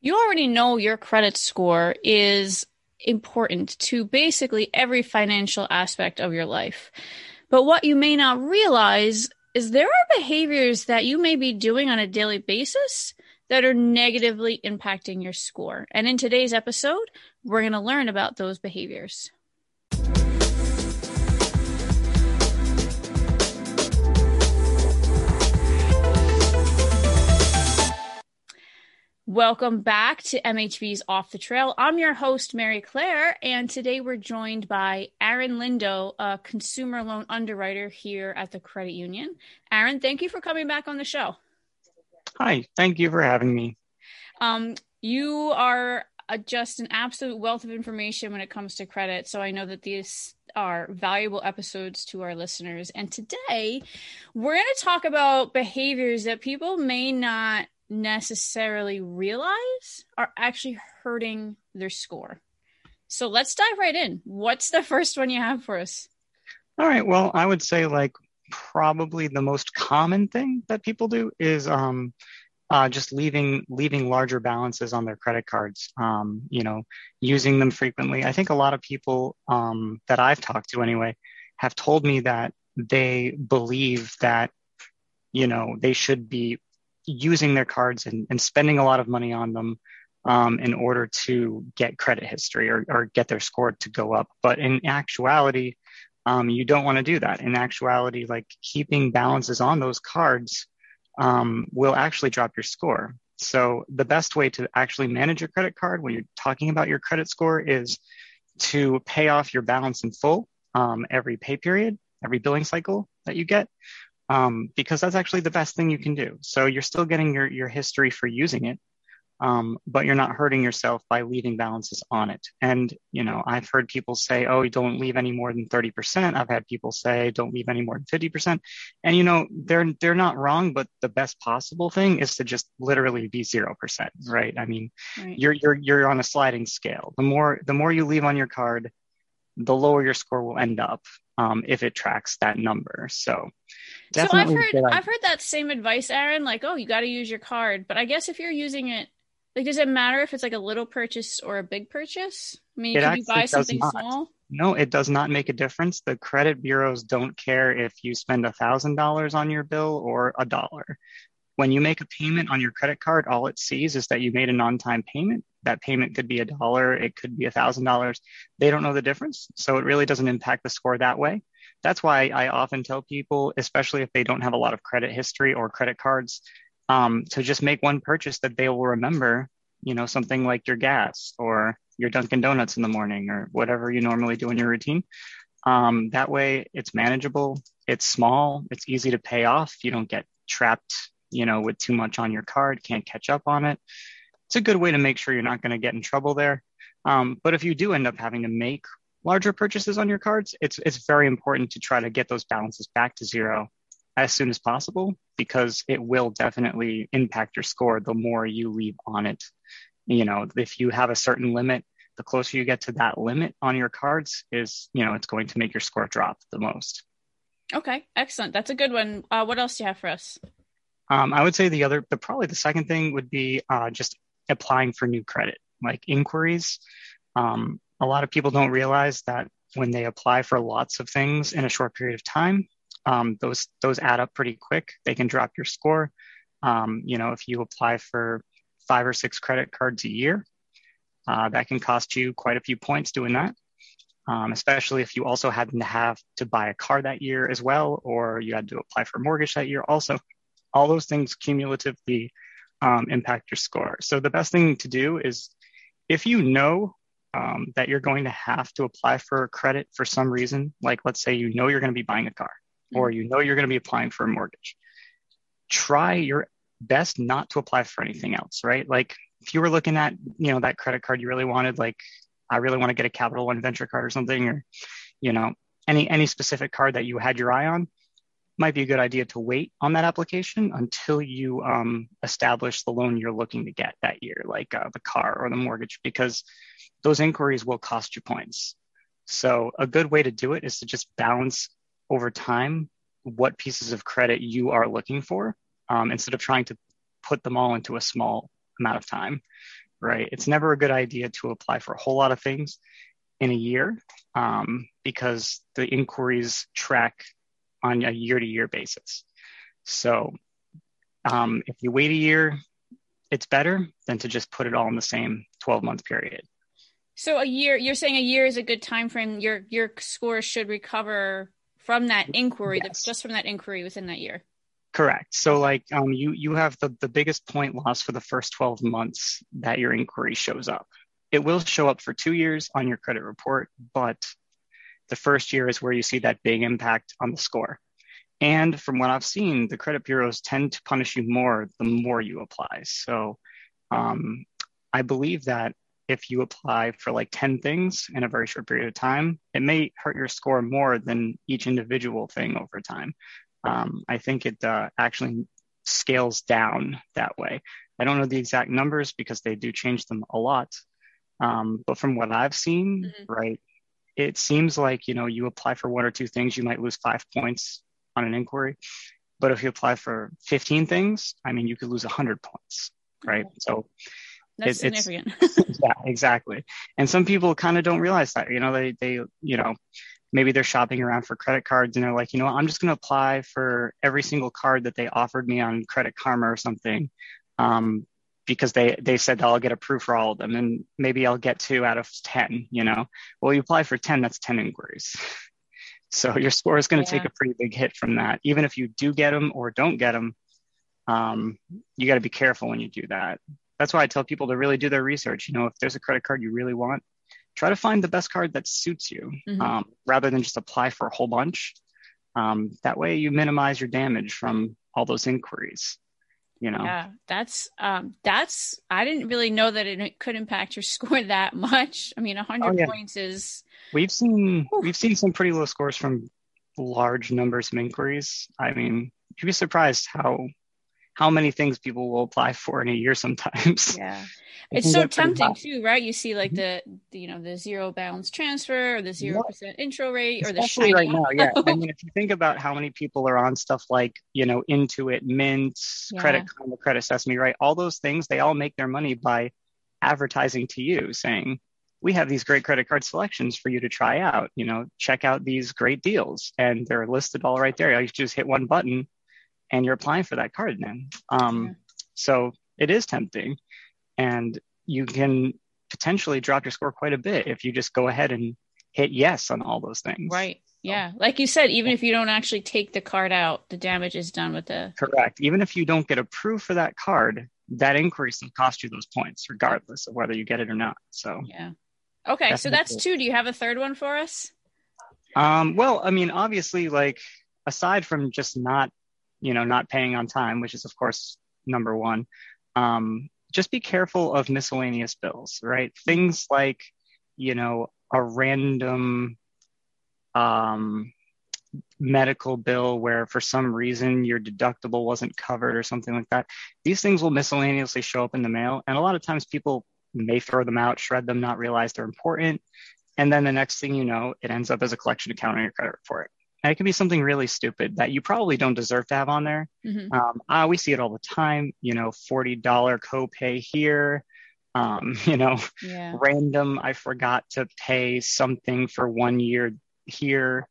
You already know your credit score is important to basically every financial aspect of your life. But what you may not realize is there are behaviors that you may be doing on a daily basis that are negatively impacting your score. And in today's episode, we're going to learn about those behaviors. Welcome back to MHV's Off the Trail. I'm your host, Mary Claire, and today we're joined by Aaron Lindo, a consumer loan underwriter here at the credit union. Aaron, thank you for coming back on the show. Hi, thank you for having me. Um, you are a, just an absolute wealth of information when it comes to credit, so I know that these are valuable episodes to our listeners. And today we're going to talk about behaviors that people may not necessarily realize are actually hurting their score. So let's dive right in. What's the first one you have for us? All right. Well, I would say like probably the most common thing that people do is um, uh, just leaving leaving larger balances on their credit cards. Um, you know, using them frequently. I think a lot of people um, that I've talked to anyway have told me that they believe that you know they should be using their cards and, and spending a lot of money on them um, in order to get credit history or, or, get their score to go up. But in actuality, um, you don't want to do that. In actuality, like keeping balances on those cards um, will actually drop your score. So the best way to actually manage your credit card when you're talking about your credit score is to pay off your balance in full um, every pay period, every billing cycle that you get, um, because that's actually the best thing you can do. So you're still getting your, your history for using it, um, but you're not hurting yourself by leaving balances on it. And, you know, I've heard people say, oh, don't leave any more than 30%. I've had people say, don't leave any more than 50%. And, you know, they're, they're not wrong, but the best possible thing is to just literally be 0%, right? I mean, right. you're, you're, you're on a sliding scale. The more, the more you leave on your card, the lower your score will end up um, if it tracks that number. So, so I've heard I've heard that same advice, Aaron. Like, oh, you got to use your card. But I guess if you're using it, like, does it matter if it's like a little purchase or a big purchase? I mean, can you buy something not. small? No, it does not make a difference. The credit bureaus don't care if you spend a thousand dollars on your bill or a dollar. When you make a payment on your credit card, all it sees is that you made an on-time payment. That payment could be a dollar, it could be a thousand dollars. They don't know the difference, so it really doesn't impact the score that way that's why I often tell people, especially if they don't have a lot of credit history or credit cards, um, to just make one purchase that they will remember, you know, something like your gas or your Dunkin' Donuts in the morning or whatever you normally do in your routine. Um, that way it's manageable, it's small, it's easy to pay off. You don't get trapped, you know, with too much on your card, can't catch up on it. It's a good way to make sure you're not going to get in trouble there. Um, but if you do end up having to make larger purchases on your cards, it's it's very important to try to get those balances back to zero as soon as possible because it will definitely impact your score the more you leave on it. You know, if you have a certain limit, the closer you get to that limit on your cards is, you know, it's going to make your score drop the most. Okay, excellent. That's a good one. Uh, what else do you have for us? Um, I would say the other, the probably the second thing would be uh, just applying for new credit, like inquiries. Um, a lot of people don't realize that when they apply for lots of things in a short period of time, um, those those add up pretty quick. They can drop your score. Um, you know, if you apply for five or six credit cards a year, uh, that can cost you quite a few points doing that. Um, especially if you also happen to have to buy a car that year as well, or you had to apply for a mortgage that year. Also, all those things cumulatively um, impact your score. So the best thing to do is if you know um, that you're going to have to apply for a credit for some reason, like let's say you know you're going to be buying a car or mm-hmm. you know you're going to be applying for a mortgage, try your best not to apply for anything else, right? Like if you were looking at, you know, that credit card you really wanted, like I really want to get a Capital One Venture card or something, or, you know, any any specific card that you had your eye on, might be a good idea to wait on that application until you um, establish the loan you're looking to get that year, like uh, the car or the mortgage, because those inquiries will cost you points. So a good way to do it is to just balance over time what pieces of credit you are looking for um, instead of trying to put them all into a small amount of time. right? It's never a good idea to apply for a whole lot of things in a year um, because the inquiries track on a year to year basis. So um, if you wait a year, it's better than to just put it all in the same 12 month period. So a year, you're saying a year is a good time frame. Your your score should recover from that inquiry, yes. just from that inquiry within that year. Correct. So like um, you you have the the biggest point loss for the first 12 months that your inquiry shows up. It will show up for two years on your credit report, but the first year is where you see that big impact on the score. And from what I've seen, the credit bureaus tend to punish you more the more you apply. So um, I believe that if you apply for like 10 things in a very short period of time, it may hurt your score more than each individual thing over time. Um, I think it uh, actually scales down that way. I don't know the exact numbers because they do change them a lot. Um, but from what I've seen, mm-hmm. right, it seems like, you know, you apply for one or two things, you might lose five points on an inquiry. But if you apply for 15 things, I mean, you could lose 100 points, right? So that's it, significant. yeah, exactly. And some people kind of don't realize that, you know, they, they, you know, maybe they're shopping around for credit cards and they're like, you know, I'm just going to apply for every single card that they offered me on Credit Karma or something. Um, because they, they said I'll get approved for all of them and maybe I'll get two out of 10, you know, well, you apply for 10, that's 10 inquiries. So your score is going to yeah. take a pretty big hit from that. Even if you do get them or don't get them, um, you got to be careful when you do that. That's why I tell people to really do their research. You know, if there's a credit card you really want, try to find the best card that suits you mm-hmm. um, rather than just apply for a whole bunch. Um, that way you minimize your damage from all those inquiries you know yeah that's um that's i didn't really know that it could impact your score that much i mean 100 oh, yeah. points is We've seen we've seen some pretty low scores from large numbers of inquiries. I mean, you'd be surprised how how many things people will apply for in a year sometimes. Yeah. It's so tempting too, right? You see like mm-hmm. the, you know, the zero balance transfer or the 0% intro rate or Especially the right now. Yeah. I mean, if you think about how many people are on stuff like, you know, Intuit, Mint, yeah. Credit Karma, Credit Sesame, right? All those things, they all make their money by advertising to you saying, we have these great credit card selections for you to try out. You know, check out these great deals, and they're listed all right there. You just hit one button, and you're applying for that card then. Um, so it is tempting, and you can potentially drop your score quite a bit if you just go ahead and hit yes on all those things. Right. Yeah. Like you said, even if you don't actually take the card out, the damage is done with the. Correct. Even if you don't get approved for that card, that inquiry still cost you those points, regardless of whether you get it or not. So, yeah. Okay, so that's two. Do you have a third one for us? Um, well, I mean, obviously, like aside from just not, you know, not paying on time, which is of course number one, um, just be careful of miscellaneous bills, right? Things like, you know, a random um, medical bill where for some reason your deductible wasn't covered or something like that. These things will miscellaneously show up in the mail. And a lot of times people may throw them out, shred them, not realize they're important. And then the next thing you know, it ends up as a collection account on your credit report. It can be something really stupid that you probably don't deserve to have on there. Mm-hmm. Um, uh, we see it all the time, you know, $40 copay here. Um, you know, yeah. random, I forgot to pay something for one year here.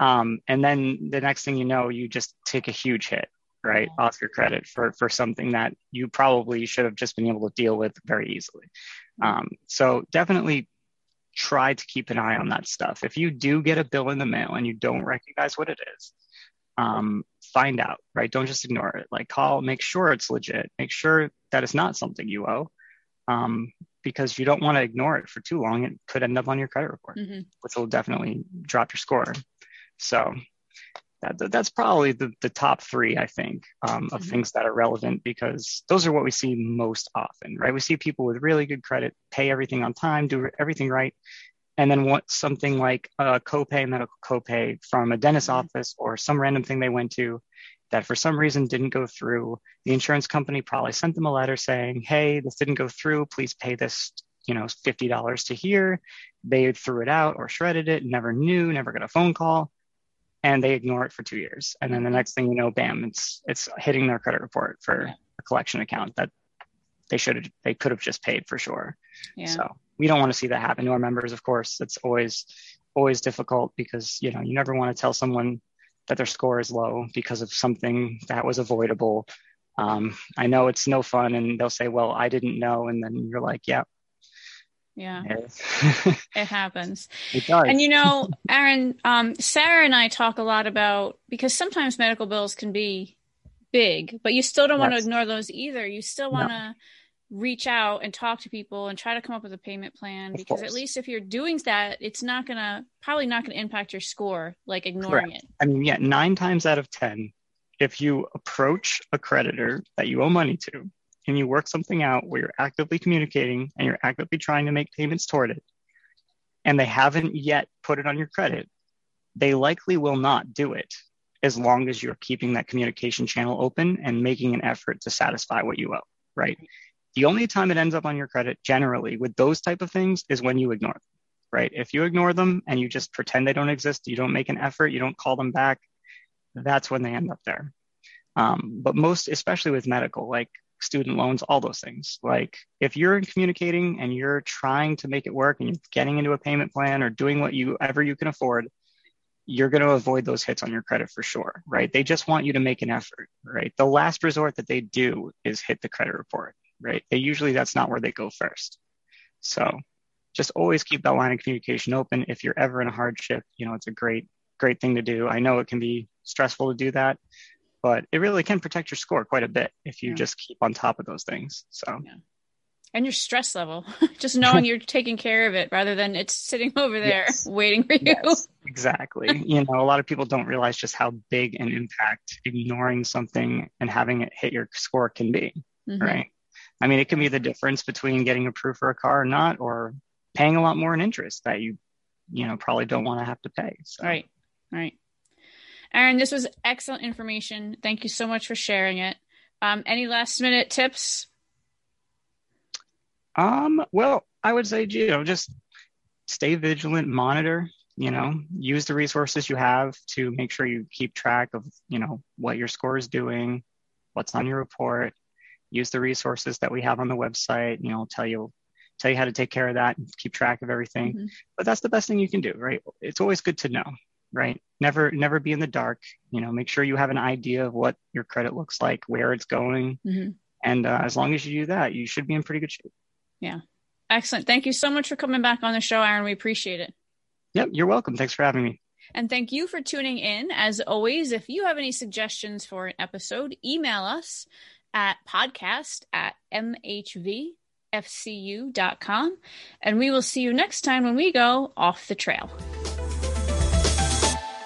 Um, and then the next thing you know, you just take a huge hit right yeah. off your credit for for something that you probably should have just been able to deal with very easily um, so definitely try to keep an eye on that stuff. If you do get a bill in the mail and you don't recognize what it is um, find out right? Don't just ignore it. Like call make sure it's legit. Make sure that it's not something you owe um, because you don't want to ignore it for too long. It could end up on your credit report mm-hmm. which will definitely drop your score. So that, that's probably the, the top three, I think, um, of mm-hmm. things that are relevant because those are what we see most often, right? We see people with really good credit pay everything on time, do everything right, and then want something like a copay, medical copay from a dentist mm-hmm. office or some random thing they went to that for some reason didn't go through. The insurance company probably sent them a letter saying, "Hey, this didn't go through. Please pay this." You know, $50 to here. They threw it out or shredded it, never knew, never got a phone call and they ignore it for two years. And then the next thing you know, bam, it's it's hitting their credit report for a collection account that they should have they could have just paid for sure. Yeah. So we don't want to see that happen to our members, of course. It's always always difficult because you know you never want to tell someone that their score is low because of something that was avoidable. Um, I know it's no fun, and they'll say, "Well, I didn't know," and then you're like, "Yeah, yeah, it happens." It does. And you know, Aaron, um, Sarah and I talk a lot about because sometimes medical bills can be big, but you still don't want to ignore those either. You still want to reach out and talk to people and try to come up with a payment plan Of because at least if you're doing that, it's not gonna probably not gonna impact your score like ignoring it. I mean, yeah, nine times out of 10, if you approach a creditor that you owe money to and you work something out where you're actively communicating and you're actively trying to make payments toward it, and they haven't yet put it on your credit, they likely will not do it as long as you're keeping that communication channel open and making an effort to satisfy what you owe, right? The only time it ends up on your credit generally with those type of things is when you ignore them, right? If you ignore them and you just pretend they don't exist, you don't make an effort, you don't call them back, that's when they end up there. Um, but most, especially with medical, like student loans, all those things. Like if you're communicating and you're trying to make it work and you're getting into a payment plan or doing what you ever you can afford, you're going to avoid those hits on your credit for sure, right? They just want you to make an effort, right? The last resort that they do is hit the credit report, right? They usually that's not where they go first. So just always keep that line of communication open. If you're ever in a hardship, you know, it's a great, great thing to do. I know it can be stressful to do that, but it really can protect your score quite a bit if you Yeah. just keep on top of those things. So And your stress level, just knowing you're taking care of it rather than it's sitting over there Yes. waiting for you. Yes, exactly. you know, a lot of people don't realize just how big an impact ignoring something and having it hit your score can be, Mhm. right? I mean, it can be the difference between getting approved for a car or not, or paying a lot more in interest that you, you know, probably don't want to have to pay. So. Right. Right. Aaron, this was excellent information. Thank you so much for sharing it. Um, any last minute tips? Um, well, I would say, you know, just stay vigilant, monitor, you know, use the resources you have to make sure you keep track of, you know, what your score is doing, what's on your report. Use the resources that we have on the website, you know, tell you tell you how to take care of that and keep track of everything. Mhm. But that's the best thing you can do, right? It's always good to know, right? Never never be in the dark, you know, make sure you have an idea of what your credit looks like, where it's going. Mhm. And uh, as long as you do that, you should be in pretty good shape. Yeah, excellent. Thank you so much for coming back on the show, Aaron. We appreciate it. Yep, you're welcome. Thanks for having me. And thank you for tuning in. As always, if you have any suggestions for an episode, email us at podcast at mhvfcu.com. And we will see you next time when we go off the trail.